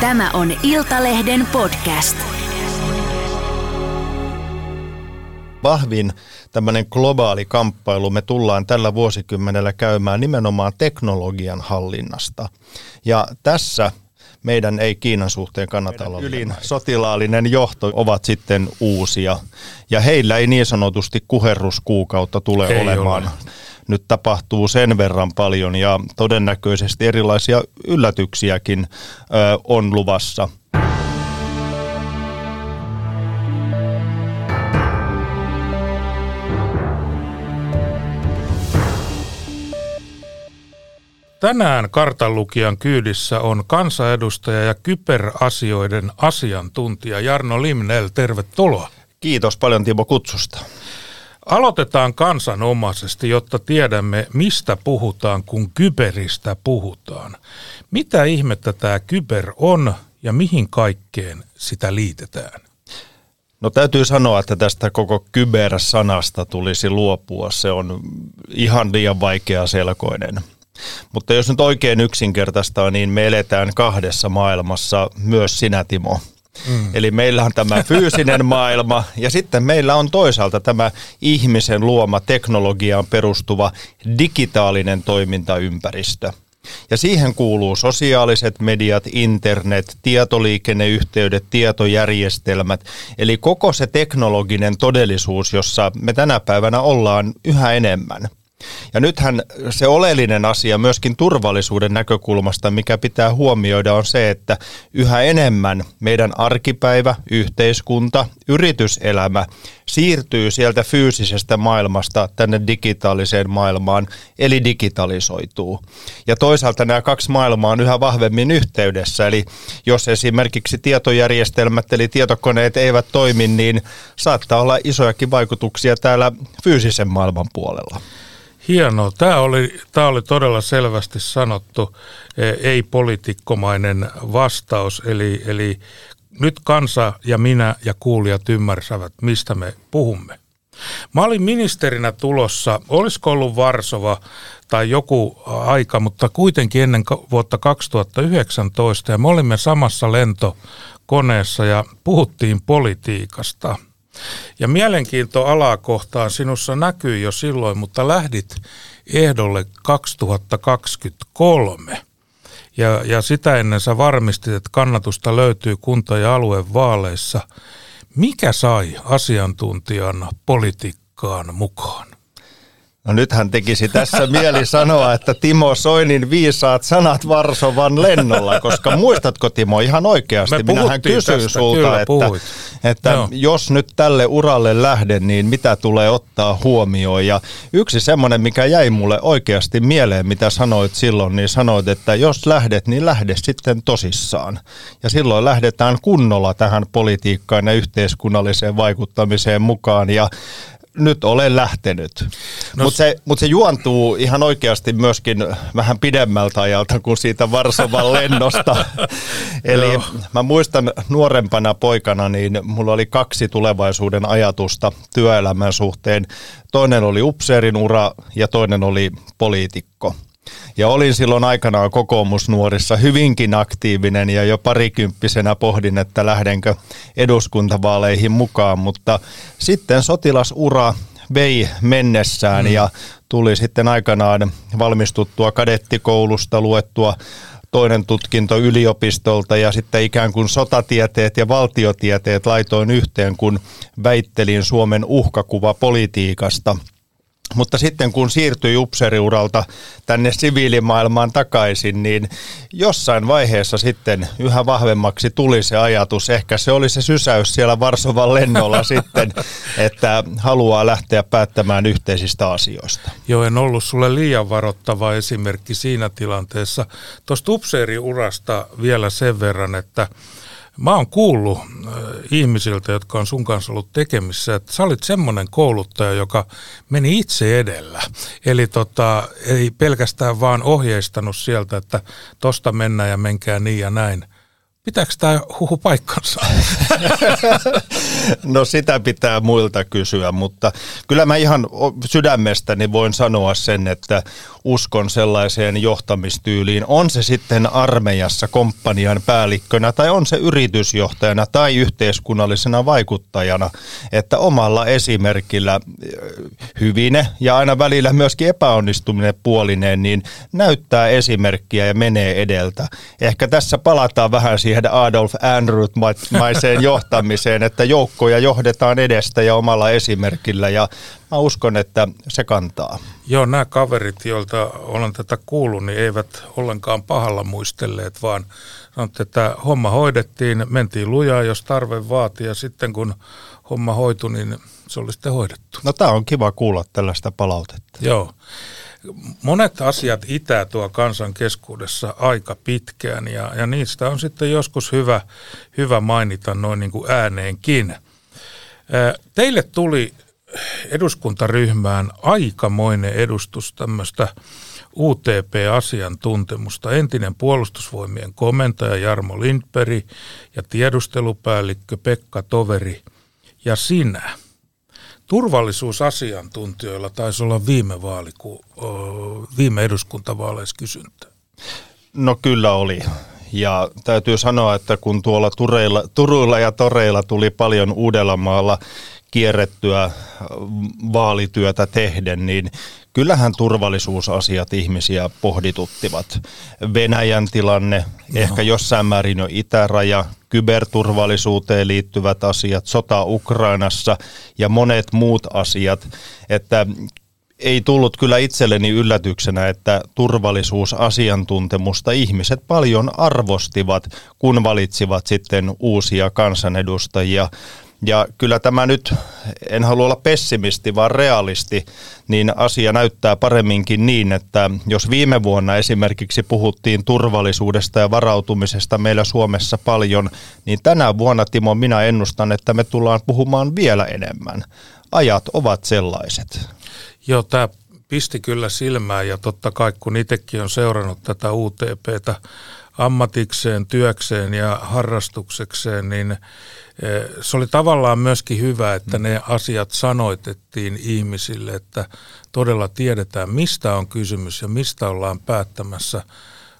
Tämä on Iltalehden podcast. Vahvin tämmöinen globaali kamppailu me tullaan tällä vuosikymmenellä käymään nimenomaan teknologian hallinnasta. Ja tässä meidän ei Kiinan suhteen kannata olla ylin sotilaallinen johto ovat sitten uusia. Ja heillä ei niin sanotusti kuherruskuukautta tule ei olemaan. Ole. Nyt tapahtuu sen verran paljon ja todennäköisesti erilaisia yllätyksiäkin on luvassa – Tänään kartanlukijan kyydissä on kansanedustaja ja kyberasioiden asiantuntija Jarno Limnel. Tervetuloa. Kiitos paljon Timo kutsusta. Aloitetaan kansanomaisesti, jotta tiedämme, mistä puhutaan, kun kyberistä puhutaan. Mitä ihmettä tämä kyber on ja mihin kaikkeen sitä liitetään? No täytyy sanoa, että tästä koko kyber-sanasta tulisi luopua. Se on ihan liian vaikea selkoinen. Mutta jos nyt oikein yksinkertaista niin me eletään kahdessa maailmassa, myös sinä Timo. Mm. Eli meillä on tämä fyysinen maailma ja sitten meillä on toisaalta tämä ihmisen luoma teknologiaan perustuva digitaalinen toimintaympäristö. Ja siihen kuuluu sosiaaliset mediat, internet, tietoliikenneyhteydet, tietojärjestelmät, eli koko se teknologinen todellisuus, jossa me tänä päivänä ollaan yhä enemmän – ja nythän se oleellinen asia myöskin turvallisuuden näkökulmasta, mikä pitää huomioida, on se, että yhä enemmän meidän arkipäivä, yhteiskunta, yrityselämä siirtyy sieltä fyysisestä maailmasta tänne digitaaliseen maailmaan, eli digitalisoituu. Ja toisaalta nämä kaksi maailmaa on yhä vahvemmin yhteydessä, eli jos esimerkiksi tietojärjestelmät eli tietokoneet eivät toimi, niin saattaa olla isojakin vaikutuksia täällä fyysisen maailman puolella. Hienoa. Tämä oli, tämä oli todella selvästi sanottu e, ei-poliitikkomainen vastaus. Eli, eli nyt kansa ja minä ja kuulijat ymmärsivät, mistä me puhumme. Mä olin ministerinä tulossa, olisiko ollut Varsova tai joku aika, mutta kuitenkin ennen vuotta 2019 ja me olimme samassa lentokoneessa ja puhuttiin politiikasta – ja mielenkiinto alakohtaan sinussa näkyy jo silloin, mutta lähdit ehdolle 2023. Ja, ja sitä ennen sä varmistit, että kannatusta löytyy kunta- ja aluevaaleissa. Mikä sai asiantuntijan politiikkaan mukaan? No nythän tekisi tässä mieli sanoa, että Timo Soinin viisaat sanat Varsovan lennolla, koska muistatko Timo ihan oikeasti, minähän kysyin tästä, sulta, kyllä, että, että jos nyt tälle uralle lähden, niin mitä tulee ottaa huomioon. Ja yksi semmoinen, mikä jäi mulle oikeasti mieleen, mitä sanoit silloin, niin sanoit, että jos lähdet, niin lähde sitten tosissaan. Ja silloin lähdetään kunnolla tähän politiikkaan ja yhteiskunnalliseen vaikuttamiseen mukaan. Ja nyt olen lähtenyt. No, Mutta se, mut se juontuu ihan oikeasti myöskin vähän pidemmältä ajalta kuin siitä Varsovan lennosta. Eli Joo. mä muistan nuorempana poikana, niin mulla oli kaksi tulevaisuuden ajatusta työelämän suhteen. Toinen oli upseerin ura ja toinen oli poliitikko. Ja olin silloin aikanaan kokoomusnuorissa hyvinkin aktiivinen ja jo parikymppisenä pohdin, että lähdenkö eduskuntavaaleihin mukaan, mutta sitten sotilasura vei mennessään mm. ja tuli sitten aikanaan valmistuttua kadettikoulusta, luettua toinen tutkinto yliopistolta ja sitten ikään kuin sotatieteet ja valtiotieteet laitoin yhteen, kun väittelin Suomen uhkakuva politiikasta – mutta sitten kun siirtyi upseriuralta tänne siviilimaailmaan takaisin, niin jossain vaiheessa sitten yhä vahvemmaksi tuli se ajatus, ehkä se oli se sysäys siellä Varsovan lennolla sitten, että haluaa lähteä päättämään yhteisistä asioista. Joo, en ollut sulle liian varoittava esimerkki siinä tilanteessa. Tuosta upseeriurasta vielä sen verran, että Mä oon kuullut äh, ihmisiltä, jotka on sun kanssa ollut tekemissä, että sä olit semmoinen kouluttaja, joka meni itse edellä. Eli tota, ei pelkästään vaan ohjeistanut sieltä, että tosta mennään ja menkää niin ja näin. Pitääkö tämä huhu paikkansa? No sitä pitää muilta kysyä, mutta kyllä mä ihan sydämestäni voin sanoa sen, että uskon sellaiseen johtamistyyliin. On se sitten armeijassa komppanian päällikkönä tai on se yritysjohtajana tai yhteiskunnallisena vaikuttajana, että omalla esimerkillä hyvine ja aina välillä myöskin epäonnistuminen puolineen, niin näyttää esimerkkiä ja menee edeltä. Ehkä tässä palataan vähän siihen Adolf Andrew-maiseen johtamiseen, että joukkoja johdetaan edestä ja omalla esimerkillä ja mä uskon, että se kantaa. Joo, nämä kaverit, joilta olen tätä kuullut, niin eivät ollenkaan pahalla muistelleet, vaan sanotte, että homma hoidettiin, mentiin lujaa, jos tarve vaati, ja sitten kun homma hoitui, niin se oli sitten hoidettu. No tämä on kiva kuulla tällaista palautetta. Joo. Monet asiat itää tuo kansan keskuudessa aika pitkään ja, ja niistä on sitten joskus hyvä, hyvä mainita noin niin kuin ääneenkin. Teille tuli eduskuntaryhmään aikamoinen edustus tämmöistä UTP-asiantuntemusta. Entinen puolustusvoimien komentaja Jarmo Lindberg ja tiedustelupäällikkö Pekka Toveri ja sinä. Turvallisuusasiantuntijoilla taisi olla viime, vaaliku, viime eduskuntavaaleissa kysyntä. No kyllä oli. Ja täytyy sanoa, että kun tuolla Tureilla, Turuilla ja Toreilla tuli paljon Uudellamaalla kierrettyä vaalityötä tehden, niin kyllähän turvallisuusasiat ihmisiä pohdituttivat. Venäjän tilanne, no. ehkä jossain määrin jo itäraja, kyberturvallisuuteen liittyvät asiat, sota Ukrainassa ja monet muut asiat, että ei tullut kyllä itselleni yllätyksenä, että turvallisuusasiantuntemusta ihmiset paljon arvostivat, kun valitsivat sitten uusia kansanedustajia. Ja kyllä tämä nyt, en halua olla pessimisti, vaan realisti, niin asia näyttää paremminkin niin, että jos viime vuonna esimerkiksi puhuttiin turvallisuudesta ja varautumisesta meillä Suomessa paljon, niin tänä vuonna, Timo, minä ennustan, että me tullaan puhumaan vielä enemmän. Ajat ovat sellaiset. Joo, tämä pisti kyllä silmään ja totta kai kun itsekin on seurannut tätä UTPtä ammatikseen, työkseen ja harrastuksekseen, niin se oli tavallaan myöskin hyvä, että ne asiat sanoitettiin ihmisille, että todella tiedetään, mistä on kysymys ja mistä ollaan päättämässä,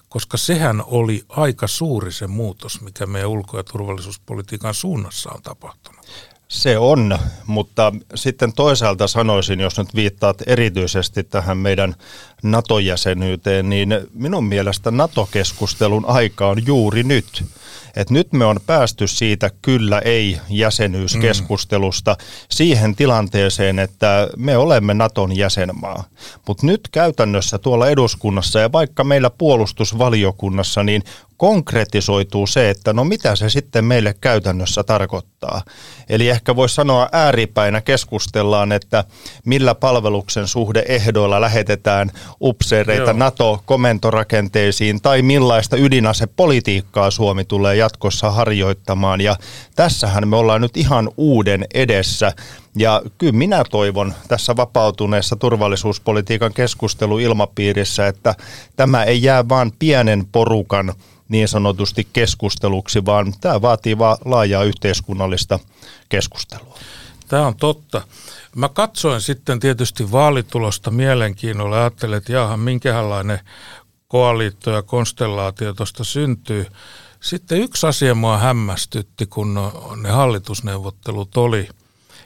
koska sehän oli aika suuri se muutos, mikä meidän ulko- ja turvallisuuspolitiikan suunnassa on tapahtunut. Se on, mutta sitten toisaalta sanoisin, jos nyt viittaat erityisesti tähän meidän NATO-jäsenyyteen, niin minun mielestä NATO-keskustelun aika on juuri nyt. Et nyt me on päästy siitä kyllä-ei jäsenyyskeskustelusta mm. siihen tilanteeseen, että me olemme Naton jäsenmaa. Mutta nyt käytännössä tuolla eduskunnassa ja vaikka meillä puolustusvaliokunnassa, niin konkretisoituu se, että no mitä se sitten meille käytännössä tarkoittaa. Eli ehkä voisi sanoa ääripäinä keskustellaan, että millä palveluksen suhdeehdoilla lähetetään upseereita NATO-komentorakenteisiin tai millaista ydinasepolitiikkaa Suomi tulee jatkossa harjoittamaan. Ja tässähän me ollaan nyt ihan uuden edessä. Ja kyllä minä toivon tässä vapautuneessa turvallisuuspolitiikan keskusteluilmapiirissä, että tämä ei jää vain pienen porukan niin sanotusti keskusteluksi, vaan tämä vaatii vaan laajaa yhteiskunnallista keskustelua. Tämä on totta. Mä katsoin sitten tietysti vaalitulosta mielenkiinnolla ja ajattelin, että jaha, minkälainen koaliitto ja konstellaatio tuosta syntyy. Sitten yksi asia mua hämmästytti, kun ne hallitusneuvottelut oli,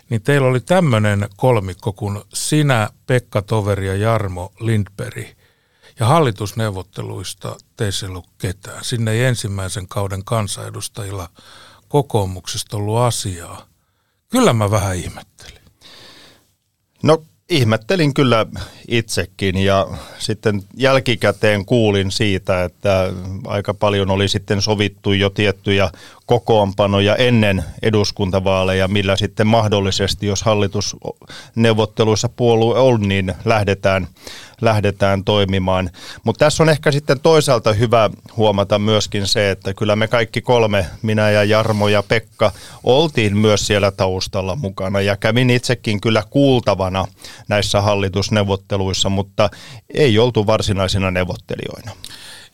niin teillä oli tämmöinen kolmikko kuin sinä, Pekka Toveri ja Jarmo Lindberg. Ja hallitusneuvotteluista teissä ei ollut ketään. Sinne ei ensimmäisen kauden kansanedustajilla kokoomuksesta ollut asiaa. Kyllä mä vähän ihmettelin. No ihmettelin kyllä itsekin ja sitten jälkikäteen kuulin siitä, että aika paljon oli sitten sovittu jo tiettyjä kokoonpanoja ennen eduskuntavaaleja, millä sitten mahdollisesti, jos hallitusneuvotteluissa puolue on, niin lähdetään, lähdetään toimimaan. Mutta tässä on ehkä sitten toisaalta hyvä huomata myöskin se, että kyllä me kaikki kolme, minä ja Jarmo ja Pekka, oltiin myös siellä taustalla mukana ja kävin itsekin kyllä kuultavana näissä hallitusneuvotteluissa, mutta ei oltu varsinaisina neuvottelijoina.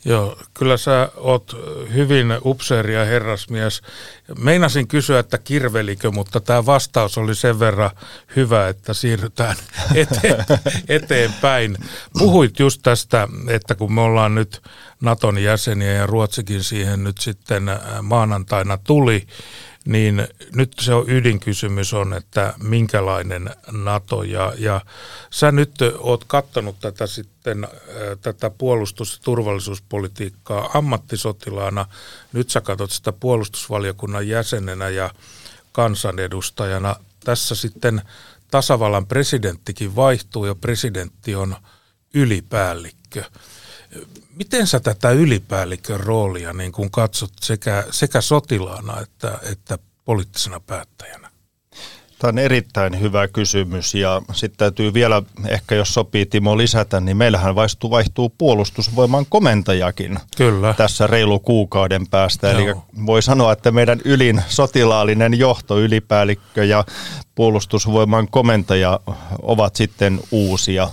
Joo, kyllä sä oot hyvin upseeri ja herrasmies. Meinasin kysyä, että kirvelikö, mutta tämä vastaus oli sen verran hyvä, että siirrytään eteen, eteenpäin. Puhuit just tästä, että kun me ollaan nyt Naton jäseniä ja Ruotsikin siihen nyt sitten maanantaina tuli, niin nyt se on ydinkysymys on, että minkälainen NATO ja, ja sä nyt oot kattanut tätä sitten, tätä puolustus- ja turvallisuuspolitiikkaa ammattisotilaana, nyt sä katsot sitä puolustusvaliokunnan jäsenenä ja kansanedustajana. Tässä sitten tasavallan presidenttikin vaihtuu ja presidentti on ylipäällikkö. Miten sä tätä ylipäällikön roolia niin kun katsot sekä, sekä sotilaana että, että poliittisena päättäjänä? Tämä on erittäin hyvä kysymys ja sitten täytyy vielä, ehkä jos sopii Timo lisätä, niin meillähän vaihtuu, vaihtuu puolustusvoiman komentajakin Kyllä. tässä reilu kuukauden päästä. Joo. Eli voi sanoa, että meidän ylin sotilaallinen johto, ylipäällikkö ja puolustusvoiman komentaja ovat sitten uusia.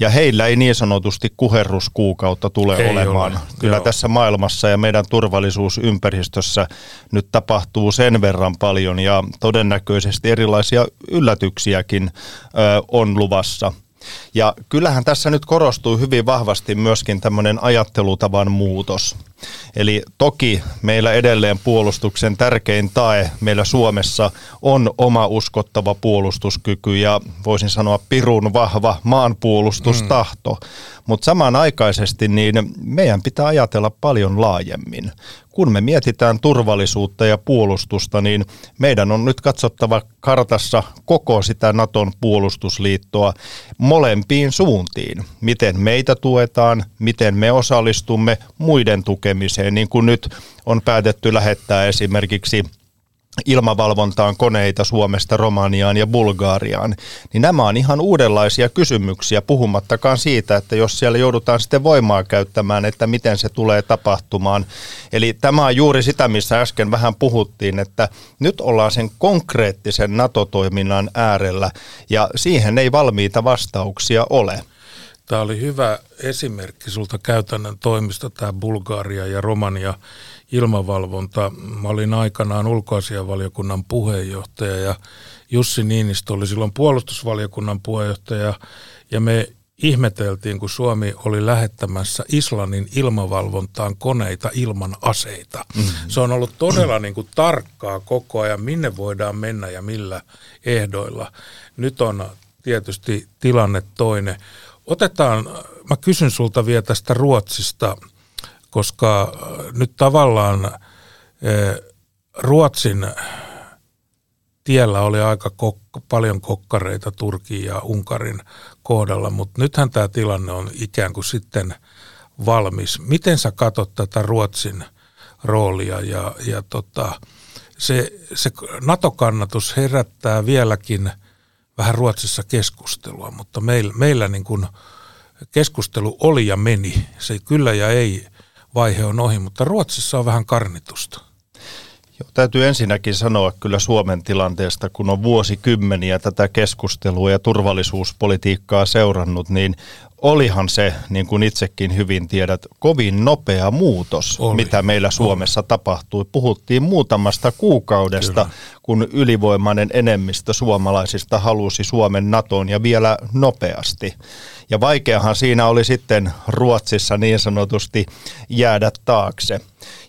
Ja heillä ei niin sanotusti kuherruskuukautta tule ei olemaan. Ole. Kyllä Joo. tässä maailmassa ja meidän turvallisuusympäristössä nyt tapahtuu sen verran paljon ja todennäköisesti erilaisia yllätyksiäkin ö, on luvassa. Ja kyllähän tässä nyt korostuu hyvin vahvasti myöskin tämmöinen ajattelutavan muutos. Eli toki meillä edelleen puolustuksen tärkein tae meillä Suomessa on oma uskottava puolustuskyky ja voisin sanoa pirun vahva maanpuolustustahto. Mm. Mutta samanaikaisesti niin meidän pitää ajatella paljon laajemmin. Kun me mietitään turvallisuutta ja puolustusta, niin meidän on nyt katsottava kartassa koko sitä Naton puolustusliittoa molempiin suuntiin. Miten meitä tuetaan, miten me osallistumme muiden tukemiseen, niin kuin nyt on päätetty lähettää esimerkiksi ilmavalvontaan koneita Suomesta Romaniaan ja Bulgaariaan, niin nämä on ihan uudenlaisia kysymyksiä, puhumattakaan siitä, että jos siellä joudutaan sitten voimaa käyttämään, että miten se tulee tapahtumaan. Eli tämä on juuri sitä, missä äsken vähän puhuttiin, että nyt ollaan sen konkreettisen NATO-toiminnan äärellä ja siihen ei valmiita vastauksia ole. Tämä oli hyvä esimerkki sulta käytännön toimista, tämä Bulgaria ja Romania ilmavalvonta. Mä olin aikanaan ulkoasianvaliokunnan puheenjohtaja ja Jussi Niinistö oli silloin puolustusvaliokunnan puheenjohtaja ja me ihmeteltiin, kun Suomi oli lähettämässä Islannin ilmavalvontaan koneita ilman aseita. Mm-hmm. Se on ollut todella niin kuin tarkkaa koko ajan, minne voidaan mennä ja millä ehdoilla. Nyt on tietysti tilanne toinen. Otetaan, mä kysyn sulta vielä tästä Ruotsista, koska nyt tavallaan eh, Ruotsin tiellä oli aika kok- paljon kokkareita Turkin ja Unkarin kohdalla, mutta nythän tämä tilanne on ikään kuin sitten valmis. Miten sä katsot tätä Ruotsin roolia ja, ja tota, se, se NATO-kannatus herättää vieläkin vähän Ruotsissa keskustelua, mutta meillä, meillä niin kuin keskustelu oli ja meni. Se kyllä ja ei vaihe on ohi, mutta Ruotsissa on vähän karnitusta. Joo, täytyy ensinnäkin sanoa kyllä Suomen tilanteesta, kun on vuosikymmeniä tätä keskustelua ja turvallisuuspolitiikkaa seurannut, niin olihan se, niin kuin itsekin hyvin tiedät, kovin nopea muutos, Oli. mitä meillä Suomessa Oli. tapahtui. Puhuttiin muutamasta kuukaudesta, Kyllä. kun ylivoimainen enemmistö suomalaisista halusi Suomen NATOon ja vielä nopeasti. Ja vaikeahan siinä oli sitten Ruotsissa niin sanotusti jäädä taakse.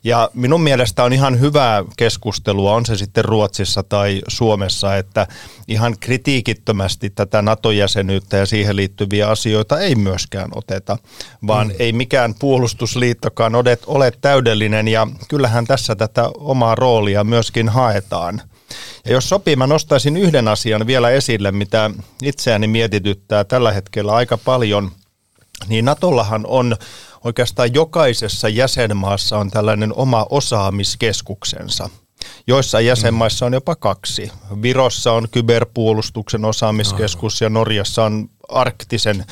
Ja minun mielestä on ihan hyvää keskustelua, on se sitten Ruotsissa tai Suomessa, että ihan kritiikittömästi tätä NATO-jäsenyyttä ja siihen liittyviä asioita ei myöskään oteta, vaan mm. ei mikään puolustusliittokaan ole, ole täydellinen ja kyllähän tässä tätä omaa roolia myöskin haetaan. Ja jos sopii, mä nostaisin yhden asian vielä esille, mitä itseäni mietityttää tällä hetkellä aika paljon, niin Natollahan on oikeastaan jokaisessa jäsenmaassa on tällainen oma osaamiskeskuksensa. Joissa jäsenmaissa on jopa kaksi. Virossa on kyberpuolustuksen osaamiskeskus ja Norjassa on arktisen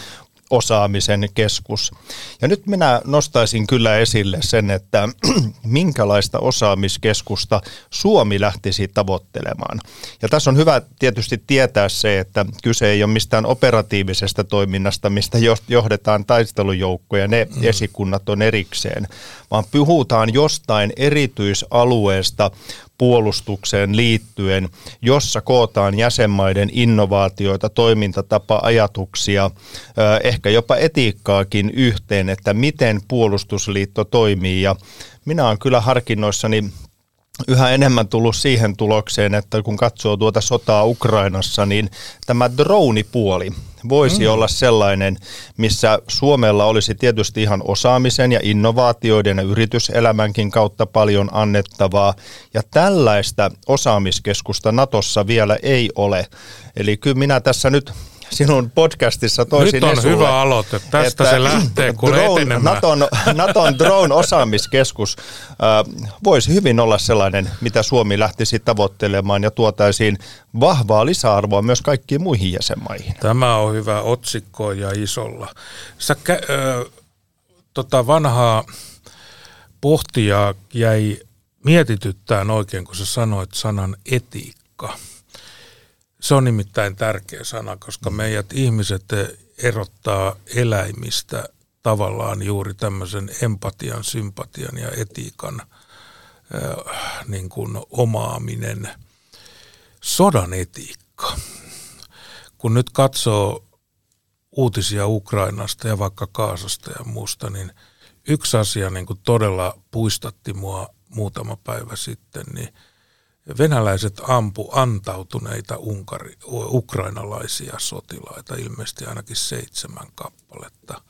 osaamisen keskus. Ja nyt minä nostaisin kyllä esille sen, että minkälaista osaamiskeskusta Suomi lähtisi tavoittelemaan. Ja tässä on hyvä tietysti tietää se, että kyse ei ole mistään operatiivisesta toiminnasta, mistä johdetaan taistelujoukkoja, ne mm. esikunnat on erikseen, vaan puhutaan jostain erityisalueesta, puolustukseen liittyen, jossa kootaan jäsenmaiden innovaatioita, toimintatapa, ajatuksia, ehkä jopa etiikkaakin yhteen, että miten puolustusliitto toimii. Ja minä olen kyllä harkinnoissani yhä enemmän tullut siihen tulokseen, että kun katsoo tuota sotaa Ukrainassa, niin tämä dronipuoli voisi mm. olla sellainen, missä Suomella olisi tietysti ihan osaamisen ja innovaatioiden ja yrityselämänkin kautta paljon annettavaa. Ja tällaista osaamiskeskusta Natossa vielä ei ole. Eli kyllä minä tässä nyt sinun podcastissa toisin Nyt on esulle, hyvä aloite. Tästä se lähtee kun drone, Naton, Naton drone-osaamiskeskus äh, voisi hyvin olla sellainen, mitä Suomi lähtisi tavoittelemaan ja tuotaisiin vahvaa lisäarvoa myös kaikkiin muihin jäsenmaihin. Tämä on hyvä otsikko ja isolla. Sä kä- äh, tota vanhaa pohtijaa jäi mietityttään oikein, kun sä sanoit sanan etiikka – se on nimittäin tärkeä sana, koska meidät ihmiset erottaa eläimistä tavallaan juuri tämmöisen empatian, sympatian ja etiikan äh, niin kuin omaaminen. Sodan etiikka. Kun nyt katsoo uutisia Ukrainasta ja vaikka Kaasasta ja muusta, niin yksi asia niin kuin todella puistatti mua muutama päivä sitten, niin – venäläiset ampu antautuneita unkari, ukrainalaisia sotilaita, ilmeisesti ainakin seitsemän kappaletta.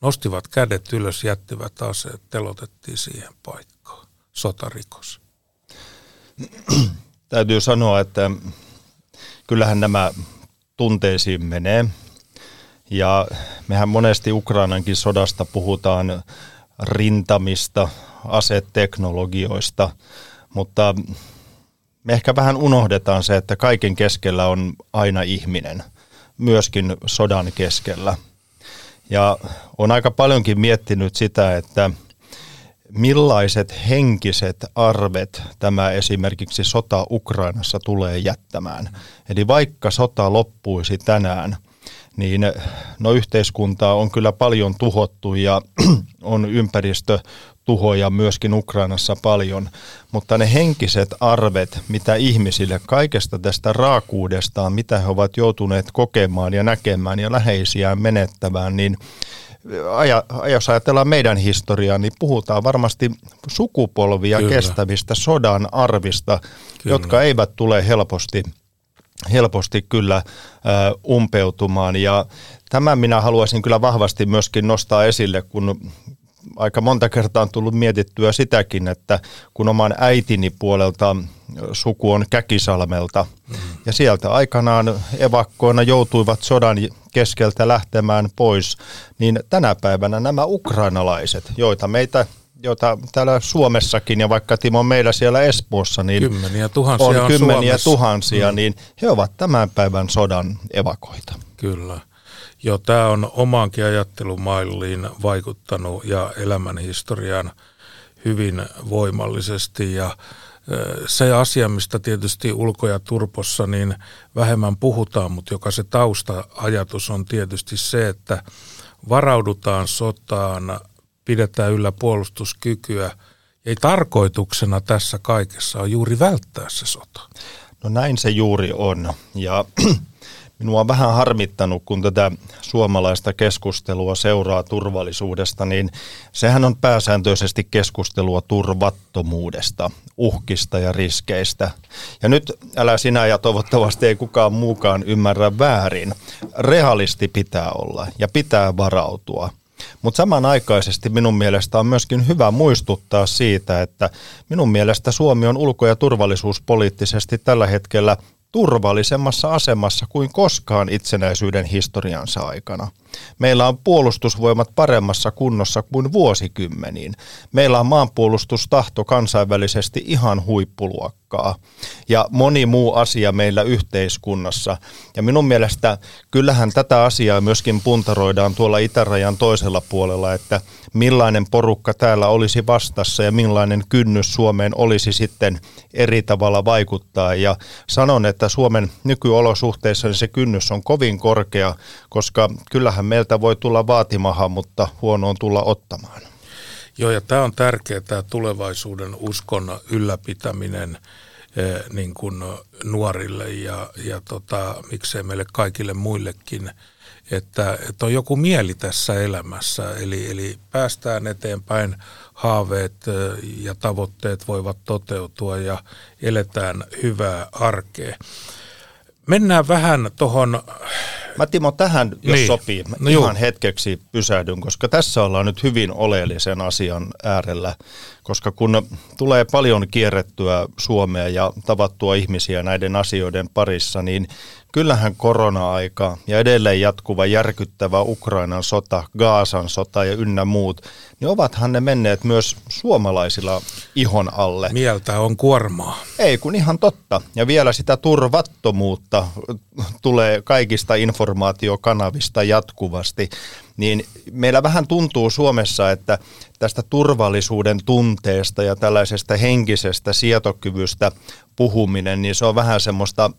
Nostivat kädet ylös, jättivät aseet, telotettiin siihen paikkaan. Sotarikos. Täytyy sanoa, että kyllähän nämä tunteisiin menee. Ja mehän monesti Ukrainankin sodasta puhutaan rintamista, aseteknologioista, mutta me ehkä vähän unohdetaan se, että kaiken keskellä on aina ihminen, myöskin sodan keskellä. Ja on aika paljonkin miettinyt sitä, että millaiset henkiset arvet tämä esimerkiksi sota Ukrainassa tulee jättämään. Eli vaikka sota loppuisi tänään, niin no yhteiskuntaa on kyllä paljon tuhottu ja on ympäristö tuhoja myöskin Ukrainassa paljon, mutta ne henkiset arvet, mitä ihmisille kaikesta tästä raakuudestaan, mitä he ovat joutuneet kokemaan ja näkemään ja läheisiään menettävään, niin aja, jos ajatellaan meidän historiaa, niin puhutaan varmasti sukupolvia kyllä. kestävistä sodan arvista, kyllä. jotka eivät tule helposti helposti kyllä umpeutumaan. Ja tämän minä haluaisin kyllä vahvasti myöskin nostaa esille, kun aika monta kertaa on tullut mietittyä sitäkin, että kun oman äitini puolelta suku on Käkisalmelta mm. ja sieltä aikanaan evakkoina joutuivat sodan keskeltä lähtemään pois, niin tänä päivänä nämä ukrainalaiset, joita meitä joita täällä Suomessakin ja vaikka Timo meillä siellä Espoossa, niin kymmeniä tuhansia on, on kymmeniä Suomessa. tuhansia, mm. niin he ovat tämän päivän sodan evakoita. Kyllä. Joo, tämä on omaankin ajattelumailliin vaikuttanut ja elämänhistoriaan hyvin voimallisesti ja se asia, mistä tietysti ulko- ja turpossa niin vähemmän puhutaan, mutta joka se tausta-ajatus on tietysti se, että varaudutaan sotaan, pidetään yllä puolustuskykyä. Ei tarkoituksena tässä kaikessa on juuri välttää se sota. No näin se juuri on. Ja Minua on vähän harmittanut, kun tätä suomalaista keskustelua seuraa turvallisuudesta, niin sehän on pääsääntöisesti keskustelua turvattomuudesta, uhkista ja riskeistä. Ja nyt älä sinä ja toivottavasti ei kukaan muukaan ymmärrä väärin. Realisti pitää olla ja pitää varautua. Mutta samanaikaisesti minun mielestä on myöskin hyvä muistuttaa siitä, että minun mielestä Suomi on ulko- ja turvallisuuspoliittisesti tällä hetkellä turvallisemmassa asemassa kuin koskaan itsenäisyyden historiansa aikana. Meillä on puolustusvoimat paremmassa kunnossa kuin vuosikymmeniin. Meillä on maanpuolustustahto kansainvälisesti ihan huippuluokkaa ja moni muu asia meillä yhteiskunnassa. Ja minun mielestä kyllähän tätä asiaa myöskin puntaroidaan tuolla itärajan toisella puolella, että millainen porukka täällä olisi vastassa ja millainen kynnys Suomeen olisi sitten eri tavalla vaikuttaa. Ja sanon, että Suomen nykyolosuhteissa niin se kynnys on kovin korkea, koska kyllähän meiltä voi tulla vaatimahan, mutta huono on tulla ottamaan. Joo, ja tämä on tärkeää, tämä tulevaisuuden uskon ylläpitäminen eh, niin kuin nuorille ja, ja tota, miksei meille kaikille muillekin, että, että on joku mieli tässä elämässä, eli, eli päästään eteenpäin, haaveet eh, ja tavoitteet voivat toteutua ja eletään hyvää arkea. Mennään vähän tuohon... Mä Timo tähän, jos niin. sopii, no ihan juu. hetkeksi pysähdyn, koska tässä ollaan nyt hyvin oleellisen asian äärellä, koska kun tulee paljon kierrettyä Suomea ja tavattua ihmisiä näiden asioiden parissa, niin kyllähän korona-aika ja edelleen jatkuva järkyttävä Ukrainan sota, Gaasan sota ja ynnä muut, niin ovathan ne menneet myös suomalaisilla ihon alle. Mieltä on kuormaa. Ei kun ihan totta. Ja vielä sitä turvattomuutta tulee kaikista informaatiokanavista jatkuvasti. Niin meillä vähän tuntuu Suomessa, että tästä turvallisuuden tunteesta ja tällaisesta henkisestä sietokyvystä puhuminen, niin se on vähän semmoista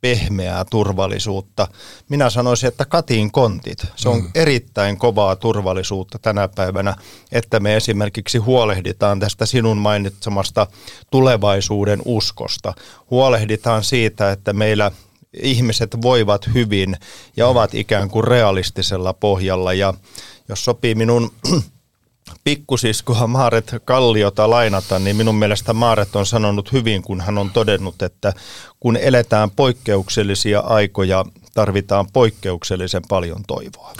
pehmeää turvallisuutta. Minä sanoisin, että katiin kontit. Se on mm. erittäin kovaa turvallisuutta tänä päivänä, että me esimerkiksi huolehditaan tästä sinun mainitsemasta tulevaisuuden uskosta. Huolehditaan siitä, että meillä ihmiset voivat hyvin ja ovat ikään kuin realistisella pohjalla. Ja jos sopii minun pikkusiskoa Maaret Kalliota lainata, niin minun mielestä Maaret on sanonut hyvin, kun hän on todennut, että kun eletään poikkeuksellisia aikoja, tarvitaan poikkeuksellisen paljon toivoa.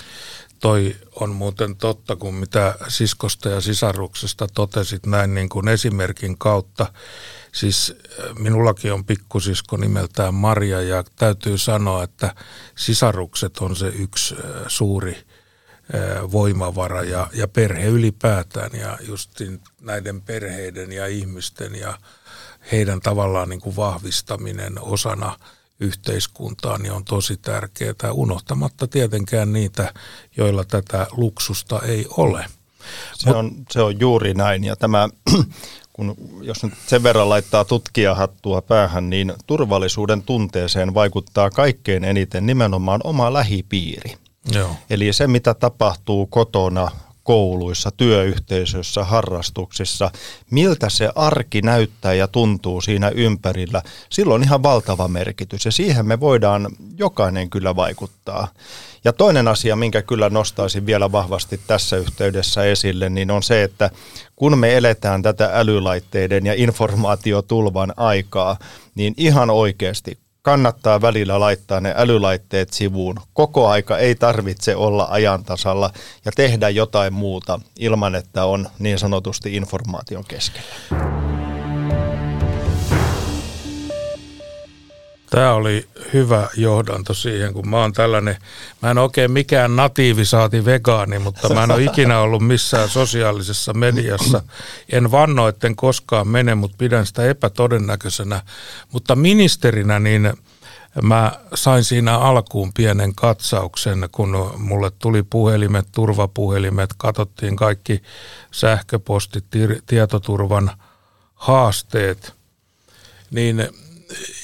Toi on muuten totta, kun mitä siskosta ja sisaruksesta totesit näin niin kuin esimerkin kautta. Siis äh, minullakin on pikkusisko nimeltään Maria ja täytyy sanoa, että sisarukset on se yksi äh, suuri – voimavara ja, ja perhe ylipäätään ja just näiden perheiden ja ihmisten ja heidän tavallaan niin kuin vahvistaminen osana yhteiskuntaa niin on tosi tärkeää, unohtamatta tietenkään niitä, joilla tätä luksusta ei ole. Se on, se on juuri näin ja tämä, kun jos nyt sen verran laittaa tutkijahattua päähän, niin turvallisuuden tunteeseen vaikuttaa kaikkein eniten nimenomaan oma lähipiiri. Joo. Eli se, mitä tapahtuu kotona, kouluissa, työyhteisöissä, harrastuksissa, miltä se arki näyttää ja tuntuu siinä ympärillä, silloin on ihan valtava merkitys ja siihen me voidaan jokainen kyllä vaikuttaa. Ja toinen asia, minkä kyllä nostaisin vielä vahvasti tässä yhteydessä esille, niin on se, että kun me eletään tätä älylaitteiden ja informaatiotulvan aikaa, niin ihan oikeasti kannattaa välillä laittaa ne älylaitteet sivuun. Koko aika ei tarvitse olla ajantasalla ja tehdä jotain muuta ilman, että on niin sanotusti informaation keskellä. Tämä oli hyvä johdanto siihen, kun mä oon tällainen, mä en oikein mikään natiivi saati vegaani, mutta mä en ole ikinä ollut missään sosiaalisessa mediassa. En vanno, etten koskaan mene, mutta pidän sitä epätodennäköisenä. Mutta ministerinä niin mä sain siinä alkuun pienen katsauksen, kun mulle tuli puhelimet, turvapuhelimet, katsottiin kaikki sähköpostit, tietoturvan haasteet, niin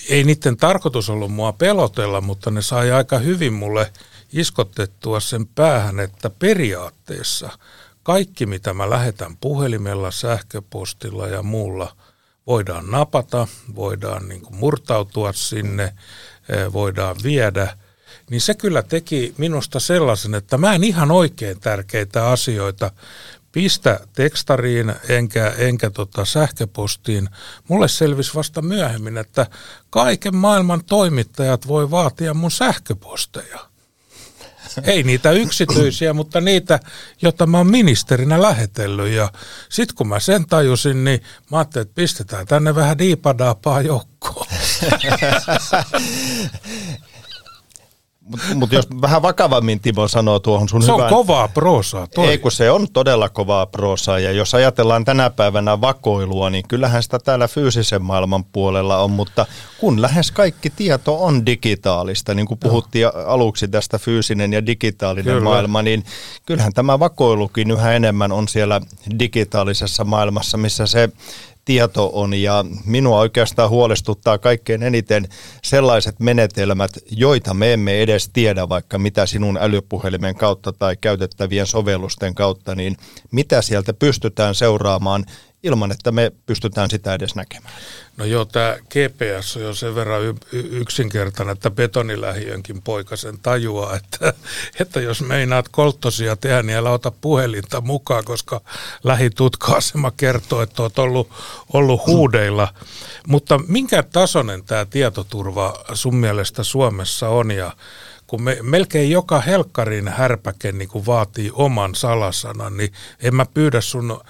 ei niiden tarkoitus ollut mua pelotella, mutta ne sai aika hyvin mulle iskotettua sen päähän, että periaatteessa kaikki mitä mä lähetän puhelimella, sähköpostilla ja muulla voidaan napata, voidaan niin kuin murtautua sinne, eh, voidaan viedä, niin se kyllä teki minusta sellaisen, että mä en ihan oikein tärkeitä asioita pistä tekstariin enkä, enkä tota sähköpostiin. Mulle selvisi vasta myöhemmin, että kaiken maailman toimittajat voi vaatia mun sähköposteja. Ei niitä yksityisiä, mutta niitä, joita mä oon ministerinä lähetellyt. Ja sit kun mä sen tajusin, niin mä ajattelin, että pistetään tänne vähän diipadaapaa joukkoon. Mutta mut jos vähän vakavammin Timo sanoo tuohon sun Se hyvään... on kovaa proosaa. Toi. Ei kun se on todella kovaa proosaa ja jos ajatellaan tänä päivänä vakoilua, niin kyllähän sitä täällä fyysisen maailman puolella on, mutta kun lähes kaikki tieto on digitaalista, niin kuin puhuttiin no. aluksi tästä fyysinen ja digitaalinen Kyllä. maailma, niin kyllähän tämä vakoilukin yhä enemmän on siellä digitaalisessa maailmassa, missä se tieto on ja minua oikeastaan huolestuttaa kaikkein eniten sellaiset menetelmät, joita me emme edes tiedä, vaikka mitä sinun älypuhelimen kautta tai käytettävien sovellusten kautta, niin mitä sieltä pystytään seuraamaan ilman, että me pystytään sitä edes näkemään. No joo, tämä GPS on jo sen verran y- yksinkertainen, että betonilähiönkin poika sen tajuaa, että, että jos meinaat kolttosia tehdä, niin älä ota puhelinta mukaan, koska lähitutka-asema kertoo, että olet ollut, ollut huudeilla. Mutta minkä tasoinen tämä tietoturva sun mielestä Suomessa on ja kun me, melkein joka helkkarin härpäke niin kun vaatii oman salasanan, niin en mä pyydä sun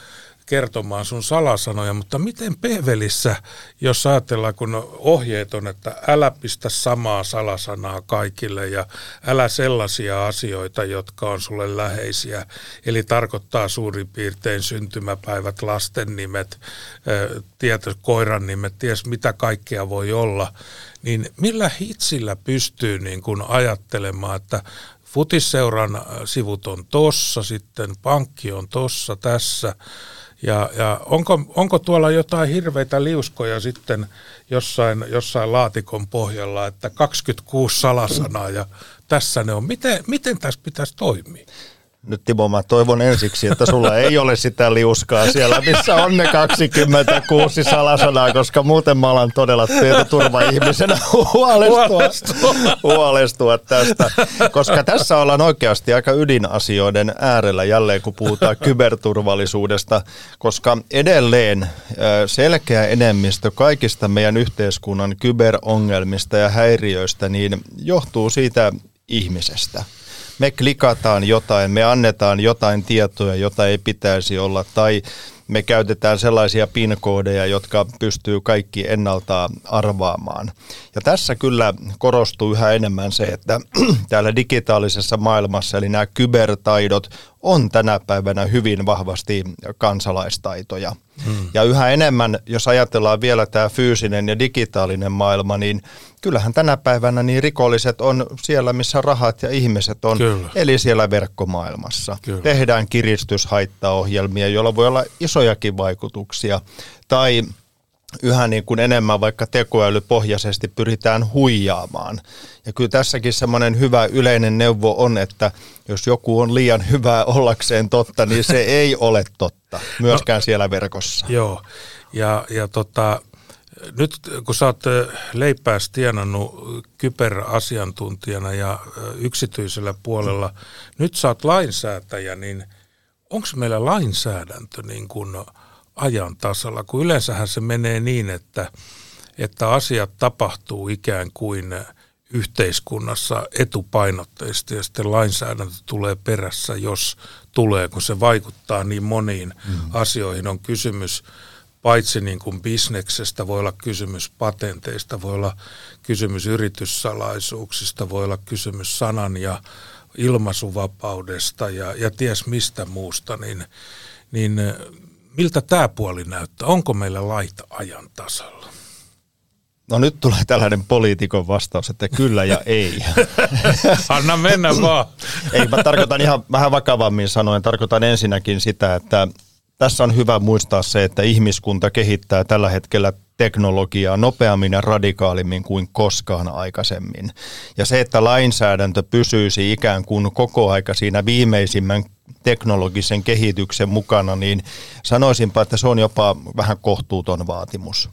kertomaan sun salasanoja, mutta miten Pevelissä, jos ajatellaan, kun ohjeet on, että älä pistä samaa salasanaa kaikille ja älä sellaisia asioita, jotka on sulle läheisiä, eli tarkoittaa suurin piirtein syntymäpäivät, lasten nimet, tieto, koiran nimet, ties mitä kaikkea voi olla, niin millä hitsillä pystyy niin kuin ajattelemaan, että futisseuran sivut on tossa, sitten pankki on tossa, tässä, ja, ja onko, onko tuolla jotain hirveitä liuskoja sitten jossain, jossain laatikon pohjalla, että 26 salasanaa ja tässä ne on. Miten, miten tässä pitäisi toimia? Nyt Timo, mä toivon ensiksi, että sulla ei ole sitä liuskaa siellä, missä on ne 26 salasanaa, koska muuten mä alan todella tietoturva-ihmisenä huolestua, huolestua tästä. Koska tässä ollaan oikeasti aika ydinasioiden äärellä jälleen, kun puhutaan kyberturvallisuudesta, koska edelleen selkeä enemmistö kaikista meidän yhteiskunnan kyberongelmista ja häiriöistä niin johtuu siitä ihmisestä me klikataan jotain, me annetaan jotain tietoja, jota ei pitäisi olla, tai me käytetään sellaisia PIN-koodeja, jotka pystyy kaikki ennalta arvaamaan. Ja tässä kyllä korostuu yhä enemmän se, että täällä digitaalisessa maailmassa, eli nämä kybertaidot, on tänä päivänä hyvin vahvasti kansalaistaitoja. Hmm. Ja yhä enemmän, jos ajatellaan vielä tämä fyysinen ja digitaalinen maailma, niin kyllähän tänä päivänä niin rikolliset on siellä, missä rahat ja ihmiset on, Kyllä. eli siellä verkkomaailmassa. Kyllä. Tehdään kiristyshaittaohjelmia, joilla voi olla isojakin vaikutuksia. Tai yhä niin kuin enemmän vaikka tekoälypohjaisesti pyritään huijaamaan. Ja kyllä tässäkin semmoinen hyvä yleinen neuvo on, että jos joku on liian hyvää ollakseen totta, niin se ei ole totta, myöskään no, siellä verkossa. Joo, ja, ja tota, nyt kun sä oot leipääs tienannut kyberasiantuntijana ja yksityisellä puolella, nyt sä oot lainsäätäjä, niin onko meillä lainsäädäntö niin kuin ajan tasalla, kun yleensähän se menee niin, että, että asiat tapahtuu ikään kuin yhteiskunnassa etupainotteisesti ja sitten lainsäädäntö tulee perässä, jos tulee, kun se vaikuttaa niin moniin mm. asioihin. On kysymys paitsi niin kuin bisneksestä, voi olla kysymys patenteista, voi olla kysymys yrityssalaisuuksista, voi olla kysymys sanan ja ilmaisuvapaudesta ja, ja ties mistä muusta, niin, niin miltä tämä puoli näyttää? Onko meillä laita ajan tasalla? No nyt tulee tällainen poliitikon vastaus, että kyllä ja ei. Anna mennä vaan. ei, mä tarkoitan ihan vähän vakavammin sanoen. Tarkoitan ensinnäkin sitä, että tässä on hyvä muistaa se, että ihmiskunta kehittää tällä hetkellä teknologiaa nopeammin ja radikaalimmin kuin koskaan aikaisemmin. Ja se, että lainsäädäntö pysyisi ikään kuin koko aika siinä viimeisimmän teknologisen kehityksen mukana, niin sanoisinpa, että se on jopa vähän kohtuuton vaatimus.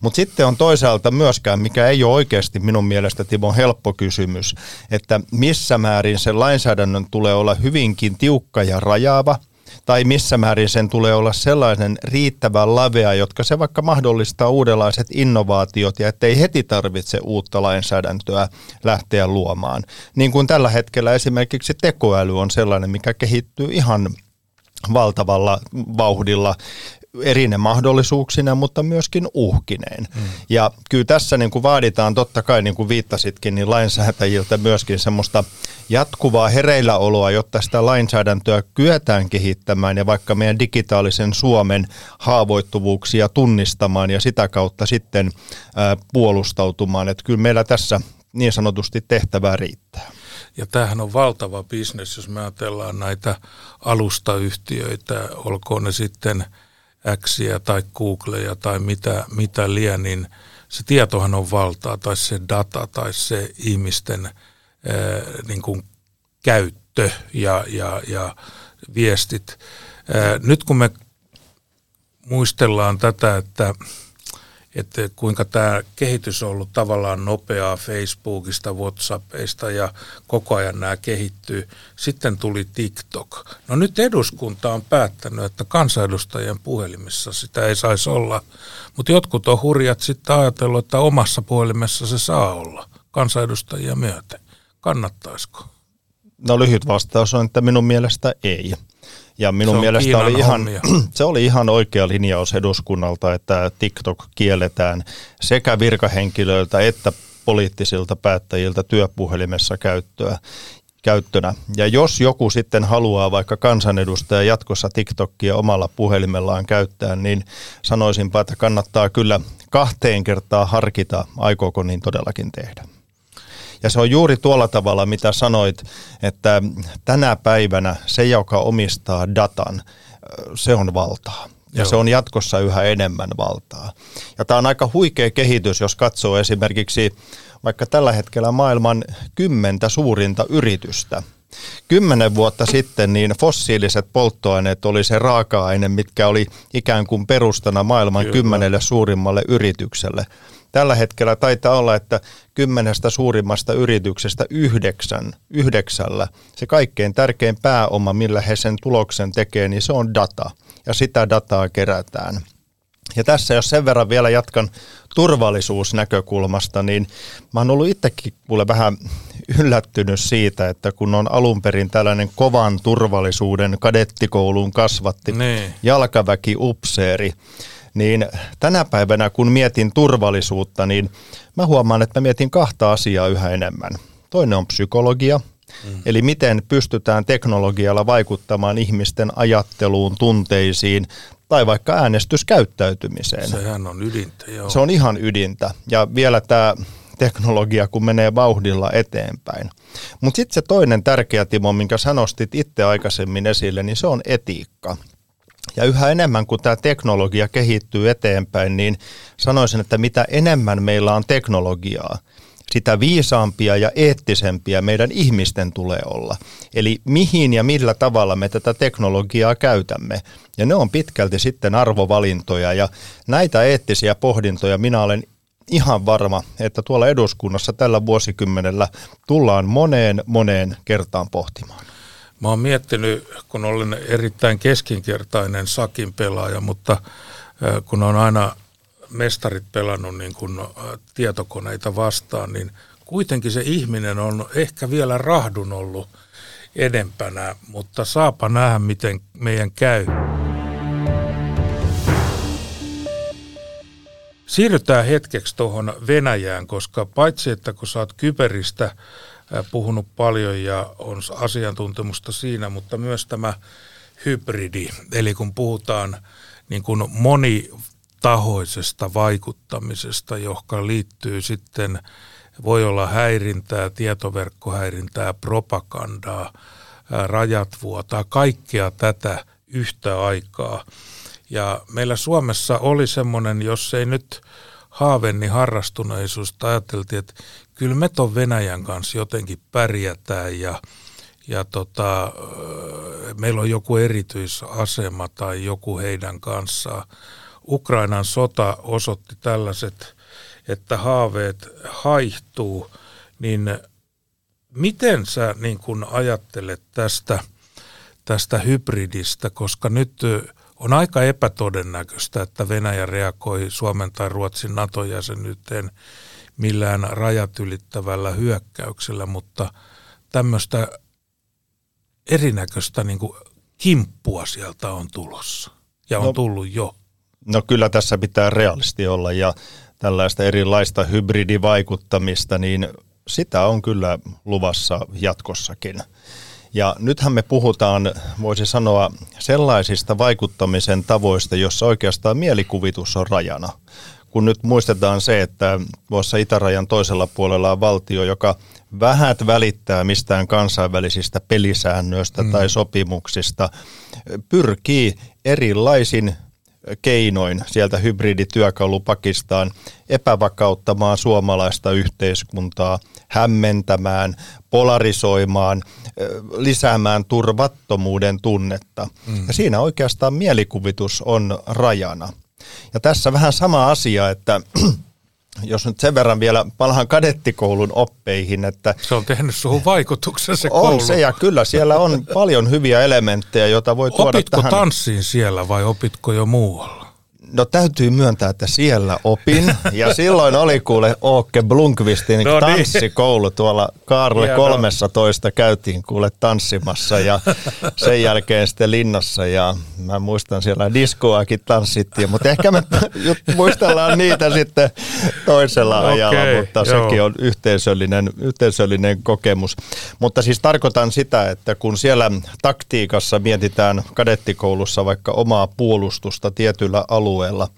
Mutta sitten on toisaalta myöskään, mikä ei ole oikeasti minun mielestä Timo helppo kysymys, että missä määrin sen lainsäädännön tulee olla hyvinkin tiukka ja rajaava – tai missä määrin sen tulee olla sellainen riittävän lavea, jotka se vaikka mahdollistaa uudenlaiset innovaatiot ja ettei heti tarvitse uutta lainsäädäntöä lähteä luomaan. Niin kuin tällä hetkellä esimerkiksi tekoäly on sellainen, mikä kehittyy ihan valtavalla vauhdilla erine mahdollisuuksina, mutta myöskin uhkineen. Mm. Ja kyllä tässä niin kuin vaaditaan totta kai, niin kuin viittasitkin, niin lainsäätäjiltä myöskin semmoista jatkuvaa hereilläoloa, jotta sitä lainsäädäntöä kyetään kehittämään ja vaikka meidän digitaalisen Suomen haavoittuvuuksia tunnistamaan ja sitä kautta sitten ää, puolustautumaan. Että kyllä meillä tässä niin sanotusti tehtävää riittää. Ja tämähän on valtava bisnes, jos me ajatellaan näitä alustayhtiöitä, olkoon ne sitten Xia tai Googleja tai mitä, mitä liian, niin se tietohan on valtaa tai se data tai se ihmisten ää, niin kuin käyttö ja, ja, ja viestit. Ää, nyt kun me muistellaan tätä, että että kuinka tämä kehitys on ollut tavallaan nopeaa Facebookista, Whatsappista ja koko ajan nämä kehittyy. Sitten tuli TikTok. No nyt eduskunta on päättänyt, että kansanedustajien puhelimissa sitä ei saisi olla, mutta jotkut on hurjat sitten ajatellut, että omassa puhelimessa se saa olla kansanedustajia myöten. Kannattaisiko? No lyhyt vastaus on, että minun mielestä ei. Ja minun mielestä oli ihan, se oli ihan oikea linjaus eduskunnalta, että TikTok kielletään sekä virkahenkilöiltä että poliittisilta päättäjiltä työpuhelimessa käyttöä käyttönä. Ja jos joku sitten haluaa vaikka kansanedustaja jatkossa TikTokia omalla puhelimellaan käyttää, niin sanoisinpa, että kannattaa kyllä kahteen kertaa harkita, aikooko niin todellakin tehdä. Ja se on juuri tuolla tavalla, mitä sanoit, että tänä päivänä se, joka omistaa datan, se on valtaa. Ja Joo. se on jatkossa yhä enemmän valtaa. Ja tämä on aika huikea kehitys, jos katsoo esimerkiksi vaikka tällä hetkellä maailman kymmentä suurinta yritystä. Kymmenen vuotta sitten niin fossiiliset polttoaineet oli se raaka-aine, mitkä oli ikään kuin perustana maailman Kyllä. kymmenelle suurimmalle yritykselle. Tällä hetkellä taitaa olla, että kymmenestä suurimmasta yrityksestä yhdeksän, yhdeksällä se kaikkein tärkein pääoma, millä he sen tuloksen tekee, niin se on data. Ja sitä dataa kerätään. Ja tässä jos sen verran vielä jatkan turvallisuusnäkökulmasta, niin mä oon ollut itsekin kuule vähän yllättynyt siitä, että kun on alun perin tällainen kovan turvallisuuden kadettikouluun kasvatti niin. jalkaväki upseeri, niin tänä päivänä kun mietin turvallisuutta, niin mä huomaan, että mä mietin kahta asiaa yhä enemmän. Toinen on psykologia, mm. eli miten pystytään teknologialla vaikuttamaan ihmisten ajatteluun, tunteisiin tai vaikka äänestyskäyttäytymiseen. Sehän on ydintä, joo. Se on ihan ydintä. Ja vielä tämä teknologia, kun menee vauhdilla eteenpäin. Mutta sitten se toinen tärkeä, Timo, minkä sanostit itse aikaisemmin esille, niin se on etiikka. Ja yhä enemmän, kun tämä teknologia kehittyy eteenpäin, niin sanoisin, että mitä enemmän meillä on teknologiaa, sitä viisaampia ja eettisempiä meidän ihmisten tulee olla. Eli mihin ja millä tavalla me tätä teknologiaa käytämme. Ja ne on pitkälti sitten arvovalintoja ja näitä eettisiä pohdintoja minä olen ihan varma, että tuolla eduskunnassa tällä vuosikymmenellä tullaan moneen moneen kertaan pohtimaan. Mä oon miettinyt, kun olen erittäin keskinkertainen sakin pelaaja, mutta kun on aina mestarit pelannut niin kun tietokoneita vastaan, niin kuitenkin se ihminen on ehkä vielä rahdun ollut edempänä, mutta saapa nähdä, miten meidän käy. Siirrytään hetkeksi tuohon Venäjään, koska paitsi että kun saat kyberistä puhunut paljon ja on asiantuntemusta siinä, mutta myös tämä hybridi, eli kun puhutaan niin kuin monitahoisesta vaikuttamisesta, joka liittyy sitten, voi olla häirintää, tietoverkkohäirintää, propagandaa, rajat vuotaa, kaikkea tätä yhtä aikaa. Ja meillä Suomessa oli semmoinen, jos ei nyt haavenni harrastuneisuus, ajateltiin, että kyllä me ton Venäjän kanssa jotenkin pärjätään ja, ja tota, meillä on joku erityisasema tai joku heidän kanssaan. Ukrainan sota osoitti tällaiset, että haaveet haihtuu, niin miten sä niin kun ajattelet tästä, tästä hybridistä, koska nyt on aika epätodennäköistä, että Venäjä reagoi Suomen tai Ruotsin NATO-jäsenyyteen millään rajat ylittävällä hyökkäyksellä, mutta tämmöistä erinäköistä niin kuin kimppua sieltä on tulossa ja on no, tullut jo. No kyllä tässä pitää realisti olla ja tällaista erilaista hybridivaikuttamista, niin sitä on kyllä luvassa jatkossakin. Ja nythän me puhutaan, voisi sanoa, sellaisista vaikuttamisen tavoista, jossa oikeastaan mielikuvitus on rajana. Kun nyt muistetaan se, että tuossa itärajan toisella puolella on valtio, joka vähät välittää mistään kansainvälisistä pelisäännöistä mm. tai sopimuksista, pyrkii erilaisin keinoin sieltä hybridityökalupakistaan epävakauttamaan suomalaista yhteiskuntaa, hämmentämään, polarisoimaan, lisäämään turvattomuuden tunnetta. Mm. Ja siinä oikeastaan mielikuvitus on rajana. Ja tässä vähän sama asia, että jos nyt sen verran vielä palahan kadettikoulun oppeihin, että... Se on tehnyt suhun vaikutuksen se on koulu. se ja kyllä siellä on paljon hyviä elementtejä, joita voi tuoda Opitko tähän. tanssiin siellä vai opitko jo muualla? No täytyy myöntää, että siellä opin. Ja silloin oli kuule Åke Blunkvistin no niin. tanssikoulu tuolla Kaarle 13 käytiin kuule tanssimassa ja sen jälkeen sitten linnassa ja mä muistan siellä diskoakin tanssittiin, mutta ehkä me muistellaan niitä sitten toisella okay, ajalla, mutta joo. sekin on yhteisöllinen, yhteisöllinen kokemus. Mutta siis tarkoitan sitä, että kun siellä taktiikassa mietitään kadettikoulussa vaikka omaa puolustusta tietyllä alueella, alueella,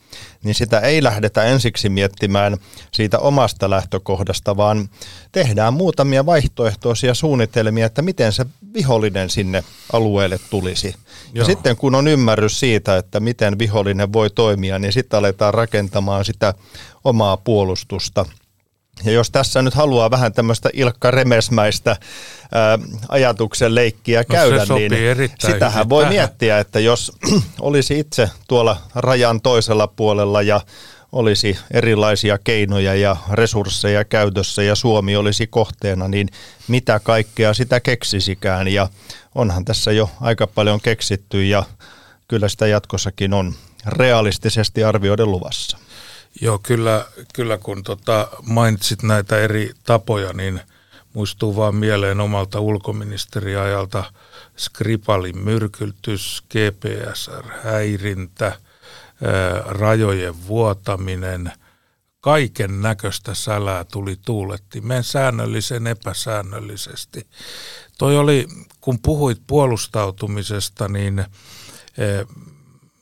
niin sitä ei lähdetä ensiksi miettimään siitä omasta lähtökohdasta, vaan tehdään muutamia vaihtoehtoisia suunnitelmia, että miten se vihollinen sinne alueelle tulisi. Joo. Ja sitten kun on ymmärrys siitä, että miten vihollinen voi toimia, niin sitten aletaan rakentamaan sitä omaa puolustusta – ja jos tässä nyt haluaa vähän tämmöistä Ilkka Remesmäistä ää, ajatuksen leikkiä no käydä, niin sitähän hyvin voi tähän. miettiä, että jos olisi itse tuolla rajan toisella puolella ja olisi erilaisia keinoja ja resursseja käytössä ja Suomi olisi kohteena, niin mitä kaikkea sitä keksisikään. Ja onhan tässä jo aika paljon keksitty ja kyllä sitä jatkossakin on realistisesti arvioiden luvassa. Joo, kyllä, kyllä kun tota mainitsit näitä eri tapoja, niin muistuu vaan mieleen omalta ulkoministeriajalta Skripalin myrkytys, GPSR-häirintä, rajojen vuotaminen, kaiken näköistä sälää tuli tuulettimeen säännöllisen epäsäännöllisesti. Toi oli, kun puhuit puolustautumisesta, niin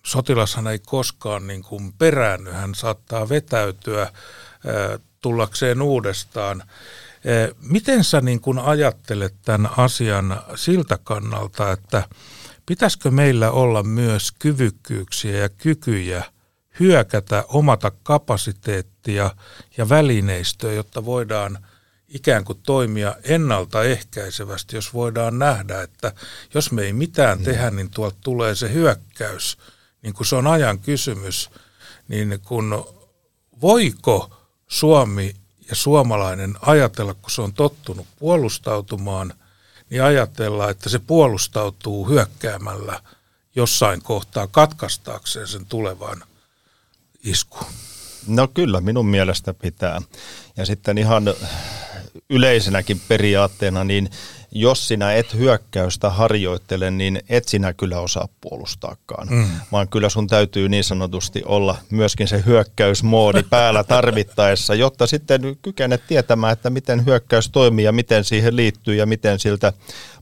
sotilashan ei koskaan niin kuin peräänny, hän saattaa vetäytyä tullakseen uudestaan. Miten sä niin kuin ajattelet tämän asian siltä kannalta, että pitäisikö meillä olla myös kyvykkyyksiä ja kykyjä hyökätä omata kapasiteettia ja välineistöä, jotta voidaan ikään kuin toimia ennaltaehkäisevästi, jos voidaan nähdä, että jos me ei mitään tehdä, niin tuolta tulee se hyökkäys – niin kun se on ajan kysymys, niin kun voiko Suomi ja suomalainen ajatella, kun se on tottunut puolustautumaan, niin ajatella, että se puolustautuu hyökkäämällä jossain kohtaa katkastaakseen sen tulevan isku. No kyllä, minun mielestä pitää. Ja sitten ihan yleisenäkin periaatteena, niin jos sinä et hyökkäystä harjoittele, niin et sinä kyllä osaa puolustaakaan. Mm. Vaan kyllä sun täytyy niin sanotusti olla myöskin se hyökkäysmoodi päällä tarvittaessa, jotta sitten kykenet tietämään, että miten hyökkäys toimii ja miten siihen liittyy ja miten siltä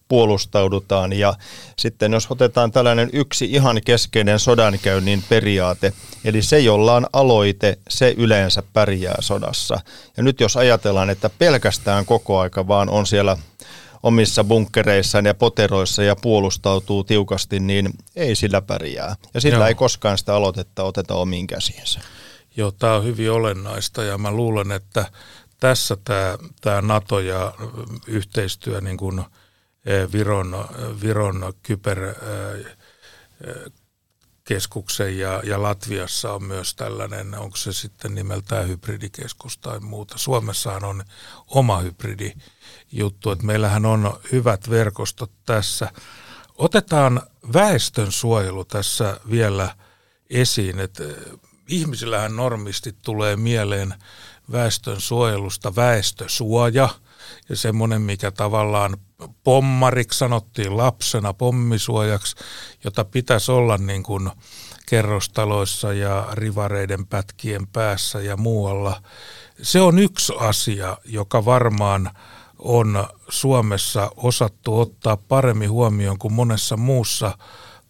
puolustaudutaan. Ja sitten jos otetaan tällainen yksi ihan keskeinen sodankäynnin periaate, eli se, jolla on aloite, se yleensä pärjää sodassa. Ja nyt jos ajatellaan, että pelkästään koko aika vaan on siellä omissa bunkkereissaan ja poteroissa ja puolustautuu tiukasti, niin ei sillä pärjää. Ja sillä Joo. ei koskaan sitä aloitetta oteta omiin käsiinsä. Joo, tämä on hyvin olennaista ja mä luulen, että tässä tämä, tämä NATO ja yhteistyö niin kuin eh, Viron, Viron kyber eh, keskuksen ja, ja Latviassa on myös tällainen, onko se sitten nimeltään hybridikeskus tai muuta. Suomessahan on oma hybridi juttu, että meillähän on hyvät verkostot tässä. Otetaan väestön suojelu tässä vielä esiin, että ihmisillähän normisti tulee mieleen väestön suojelusta väestösuoja ja semmoinen, mikä tavallaan pommariksi sanottiin lapsena pommisuojaksi, jota pitäisi olla niin kuin kerrostaloissa ja rivareiden pätkien päässä ja muualla. Se on yksi asia, joka varmaan on Suomessa osattu ottaa paremmin huomioon kuin monessa muussa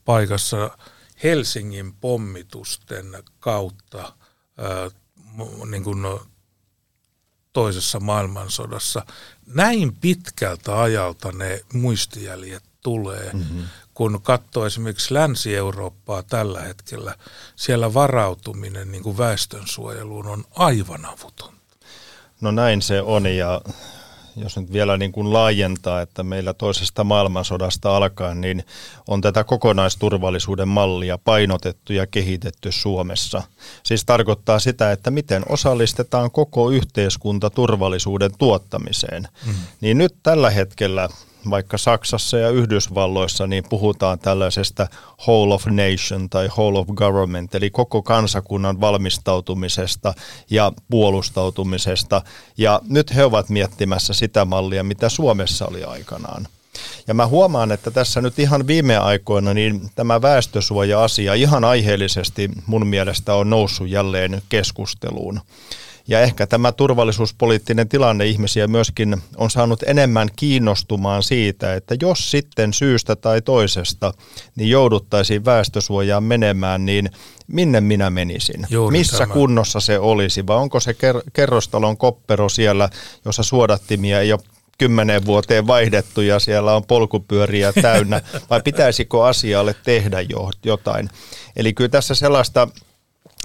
paikassa Helsingin pommitusten kautta niin kuin toisessa maailmansodassa. Näin pitkältä ajalta ne muistijäljet tulee, mm-hmm. kun katsoo esimerkiksi Länsi-Eurooppaa tällä hetkellä, siellä varautuminen niin kuin väestönsuojeluun on aivan avuton. No näin se on ja jos nyt vielä niin kuin laajentaa, että meillä toisesta maailmansodasta alkaen, niin on tätä kokonaisturvallisuuden mallia painotettu ja kehitetty Suomessa. Siis tarkoittaa sitä, että miten osallistetaan koko yhteiskunta turvallisuuden tuottamiseen. Mm. Niin nyt tällä hetkellä vaikka Saksassa ja Yhdysvalloissa niin puhutaan tällaisesta whole of nation tai whole of government, eli koko kansakunnan valmistautumisesta ja puolustautumisesta. Ja nyt he ovat miettimässä sitä mallia, mitä Suomessa oli aikanaan. Ja mä huomaan, että tässä nyt ihan viime aikoina niin tämä väestösuoja-asia ihan aiheellisesti mun mielestä on noussut jälleen keskusteluun. Ja ehkä tämä turvallisuuspoliittinen tilanne ihmisiä myöskin on saanut enemmän kiinnostumaan siitä, että jos sitten syystä tai toisesta niin jouduttaisiin väestösuojaan menemään, niin minne minä menisin? Juuri Missä tämä. kunnossa se olisi? Vai onko se ker- kerrostalon koppero siellä, jossa suodattimia ei ole kymmenen vuoteen vaihdettu ja siellä on polkupyöriä täynnä, vai pitäisikö asialle tehdä jo jotain? Eli kyllä tässä sellaista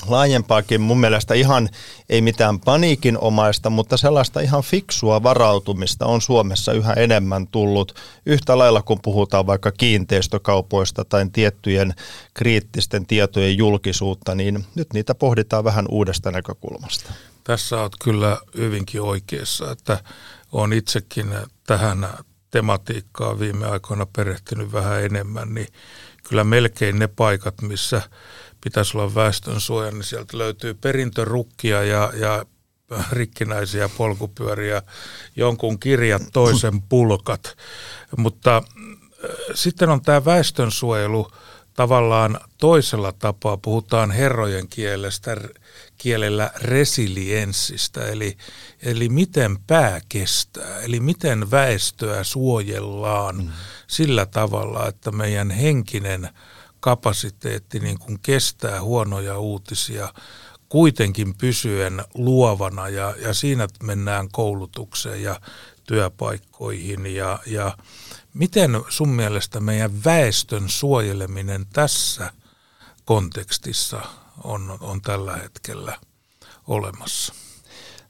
laajempaakin mun mielestä ihan ei mitään paniikinomaista, mutta sellaista ihan fiksua varautumista on Suomessa yhä enemmän tullut. Yhtä lailla kun puhutaan vaikka kiinteistökaupoista tai tiettyjen kriittisten tietojen julkisuutta, niin nyt niitä pohditaan vähän uudesta näkökulmasta. Tässä olet kyllä hyvinkin oikeassa, että olen itsekin tähän tematiikkaan viime aikoina perehtynyt vähän enemmän, niin kyllä melkein ne paikat, missä – pitäisi olla väestönsuoja, niin sieltä löytyy perintörukkia ja, ja rikkinäisiä polkupyöriä, jonkun kirjat, toisen pulkat. Mutta äh, sitten on tämä väestönsuojelu tavallaan toisella tapaa. Puhutaan herrojen kielestä, kielellä resilienssistä, eli, eli miten pää kestää, eli miten väestöä suojellaan mm. sillä tavalla, että meidän henkinen – kapasiteetti niin kuin kestää huonoja uutisia kuitenkin pysyen luovana ja, ja siinä mennään koulutukseen ja työpaikkoihin ja, ja miten sun mielestä meidän väestön suojeleminen tässä kontekstissa on, on tällä hetkellä olemassa?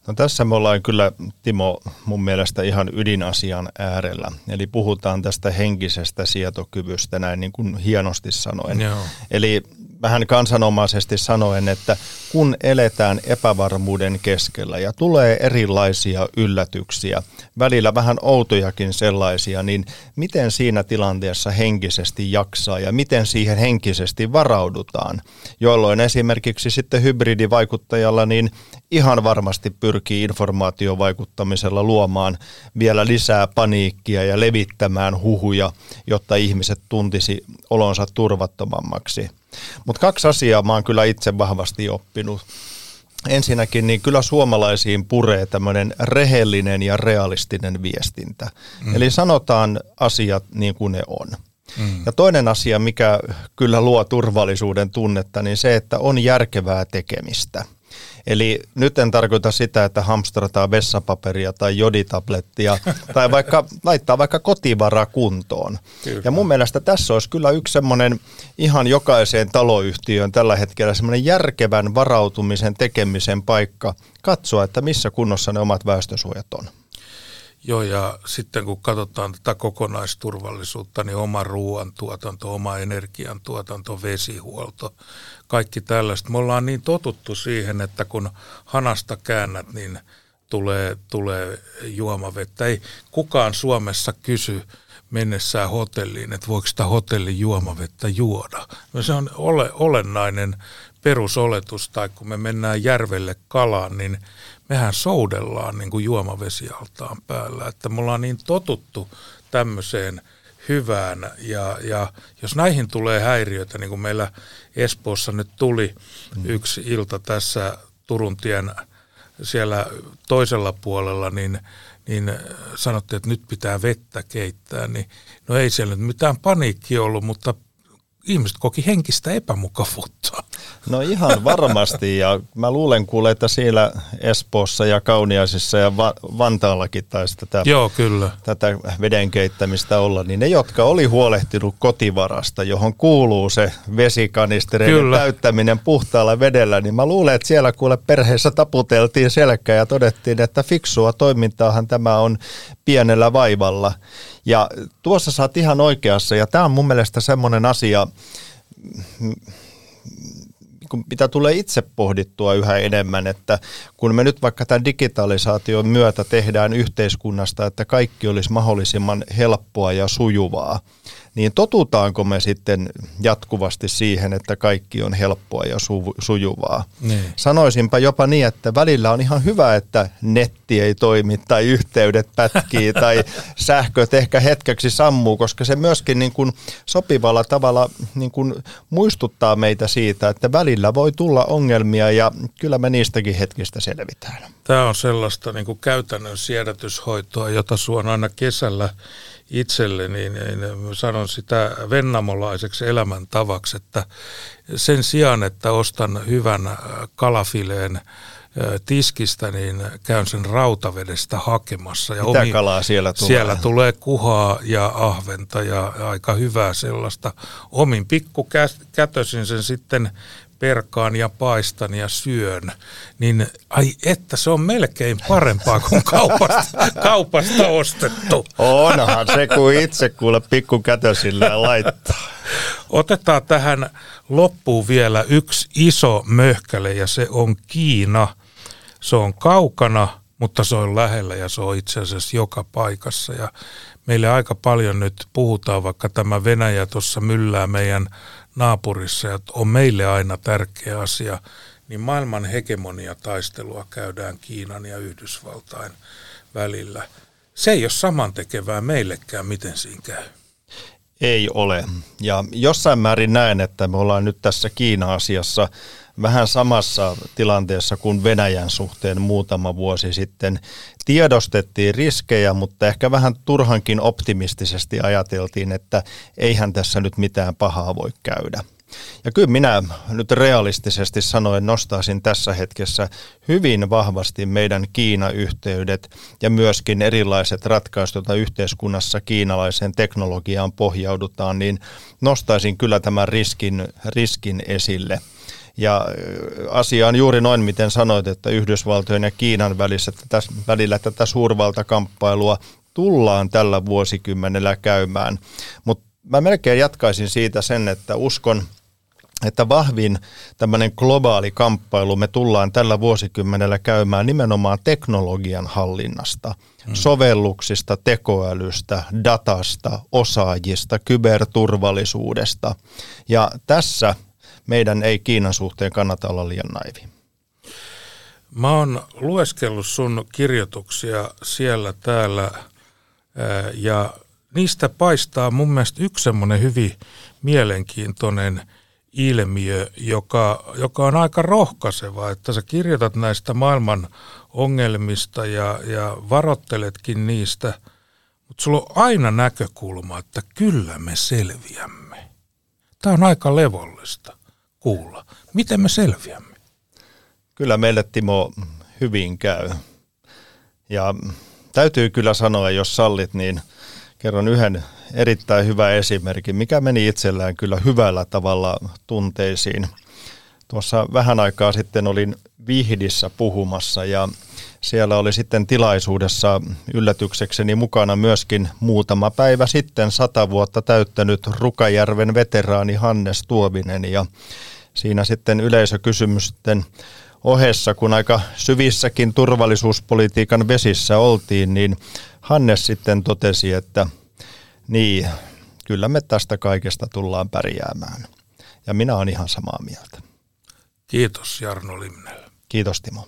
No tässä me ollaan kyllä, Timo, mun mielestä ihan ydinasian äärellä. Eli puhutaan tästä henkisestä sietokyvystä, näin niin kuin hienosti sanoen. Joo. Eli vähän kansanomaisesti sanoen, että kun eletään epävarmuuden keskellä ja tulee erilaisia yllätyksiä, välillä vähän outojakin sellaisia, niin miten siinä tilanteessa henkisesti jaksaa ja miten siihen henkisesti varaudutaan, jolloin esimerkiksi sitten hybridivaikuttajalla niin ihan varmasti pyrkii informaatiovaikuttamisella luomaan vielä lisää paniikkia ja levittämään huhuja, jotta ihmiset tuntisi olonsa turvattomammaksi. Mutta kaksi asiaa mä oon kyllä itse vahvasti oppinut. Ensinnäkin niin kyllä suomalaisiin puree tämmöinen rehellinen ja realistinen viestintä. Mm. Eli sanotaan asiat niin kuin ne on. Mm. Ja toinen asia, mikä kyllä luo turvallisuuden tunnetta, niin se, että on järkevää tekemistä – Eli nyt en tarkoita sitä, että hamstrataan vessapaperia tai joditablettia tai vaikka laittaa vaikka kotivara kuntoon. Kyllä. Ja mun mielestä tässä olisi kyllä yksi semmoinen ihan jokaiseen taloyhtiöön tällä hetkellä semmoinen järkevän varautumisen tekemisen paikka katsoa, että missä kunnossa ne omat väestösuojat on. Joo, ja sitten kun katsotaan tätä kokonaisturvallisuutta, niin oma ruoantuotanto, oma energiantuotanto, vesihuolto, kaikki tällaista. Me ollaan niin totuttu siihen, että kun hanasta käännät, niin tulee, tulee juomavettä. Ei kukaan Suomessa kysy mennessään hotelliin, että voiko sitä hotellin juomavettä juoda. No se on ole, olennainen perusoletus, tai kun me mennään järvelle kalaan, niin mehän soudellaan niin kuin juomavesialtaan päällä. Että me ollaan niin totuttu tämmöiseen hyvään. Ja, ja jos näihin tulee häiriöitä, niin kuin meillä Espoossa nyt tuli mm. yksi ilta tässä Turuntien siellä toisella puolella, niin, niin sanottiin, että nyt pitää vettä keittää. Niin, no ei siellä nyt mitään paniikki ollut, mutta ihmiset koki henkistä epämukavuutta. No ihan varmasti ja mä luulen kuule, että siellä Espoossa ja Kauniaisissa ja Va- Vantaallakin taisi tätä, Joo, kyllä. tätä veden keittämistä olla, niin ne, jotka oli huolehtinut kotivarasta, johon kuuluu se vesikanistereiden täyttäminen puhtaalla vedellä, niin mä luulen, että siellä kuule perheessä taputeltiin selkää ja todettiin, että fiksua toimintaahan tämä on pienellä vaivalla. Ja tuossa saat ihan oikeassa, ja tämä on mun mielestä semmoinen asia, mitä tulee itse pohdittua yhä enemmän, että kun me nyt vaikka tämän digitalisaation myötä tehdään yhteiskunnasta, että kaikki olisi mahdollisimman helppoa ja sujuvaa, niin totutaanko me sitten jatkuvasti siihen, että kaikki on helppoa ja su- sujuvaa? Niin. Sanoisinpa jopa niin, että välillä on ihan hyvä, että netti ei toimi tai yhteydet pätkii tai sähköt ehkä hetkeksi sammuu, koska se myöskin niin kuin sopivalla tavalla niin kuin muistuttaa meitä siitä, että välillä voi tulla ongelmia ja kyllä me niistäkin hetkistä selvitään. Tämä on sellaista niin kuin käytännön siedätyshoitoa, jota suon aina kesällä itselleni, niin, niin sanon sitä vennamolaiseksi elämäntavaksi, että sen sijaan, että ostan hyvän äh, kalafileen äh, tiskistä, niin käyn sen rautavedestä hakemassa. Ja Mitä omi, kalaa siellä tulee? Siellä tulee kuhaa ja ahventa ja aika hyvää sellaista. Omin pikku kätösin sen sitten perkaan ja paistan ja syön, niin ai että se on melkein parempaa kuin kaupasta, kaupasta ostettu. Onhan se, kun itse kuule pikku kätösillä laittaa. Otetaan tähän loppuun vielä yksi iso möhkäle ja se on Kiina. Se on kaukana, mutta se on lähellä ja se on itse asiassa joka paikassa. Ja meille aika paljon nyt puhutaan, vaikka tämä Venäjä tuossa myllää meidän naapurissa ja on meille aina tärkeä asia, niin maailman hegemonia-taistelua käydään Kiinan ja Yhdysvaltain välillä. Se ei ole samantekevää meillekään, miten siinä käy. Ei ole. Ja jossain määrin näen, että me ollaan nyt tässä Kiina-asiassa vähän samassa tilanteessa kuin Venäjän suhteen muutama vuosi sitten. Tiedostettiin riskejä, mutta ehkä vähän turhankin optimistisesti ajateltiin, että eihän tässä nyt mitään pahaa voi käydä. Ja kyllä minä nyt realistisesti sanoen nostaisin tässä hetkessä hyvin vahvasti meidän Kiina-yhteydet ja myöskin erilaiset ratkaisut, joita yhteiskunnassa kiinalaiseen teknologiaan pohjaudutaan, niin nostaisin kyllä tämän riskin, riskin esille – ja asia on juuri noin, miten sanoit, että Yhdysvaltojen ja Kiinan välissä, tätä, välillä tätä suurvaltakamppailua tullaan tällä vuosikymmenellä käymään. Mutta mä melkein jatkaisin siitä sen, että uskon, että vahvin tämmöinen globaali kamppailu me tullaan tällä vuosikymmenellä käymään nimenomaan teknologian hallinnasta, hmm. sovelluksista, tekoälystä, datasta, osaajista, kyberturvallisuudesta. Ja tässä – meidän ei Kiinan suhteen kannata olla liian naivi. Mä oon lueskellut sun kirjoituksia siellä täällä ja niistä paistaa mun mielestä yksi semmoinen hyvin mielenkiintoinen ilmiö, joka, joka on aika rohkaiseva, että sä kirjoitat näistä maailman ongelmista ja, ja varotteletkin niistä, mutta sulla on aina näkökulma, että kyllä me selviämme. Tämä on aika levollista kuulla. Miten me selviämme? Kyllä meille Timo hyvin käy. Ja täytyy kyllä sanoa, jos sallit, niin kerron yhden erittäin hyvän esimerkin, mikä meni itsellään kyllä hyvällä tavalla tunteisiin. Tuossa vähän aikaa sitten olin Vihdissä puhumassa ja siellä oli sitten tilaisuudessa yllätyksekseni mukana myöskin muutama päivä sitten sata vuotta täyttänyt Rukajärven veteraani Hannes Tuovinen ja siinä sitten yleisökysymysten ohessa, kun aika syvissäkin turvallisuuspolitiikan vesissä oltiin, niin Hannes sitten totesi, että niin, kyllä me tästä kaikesta tullaan pärjäämään. Ja minä olen ihan samaa mieltä. Kiitos Jarno Limnellä. Kiitos Timo.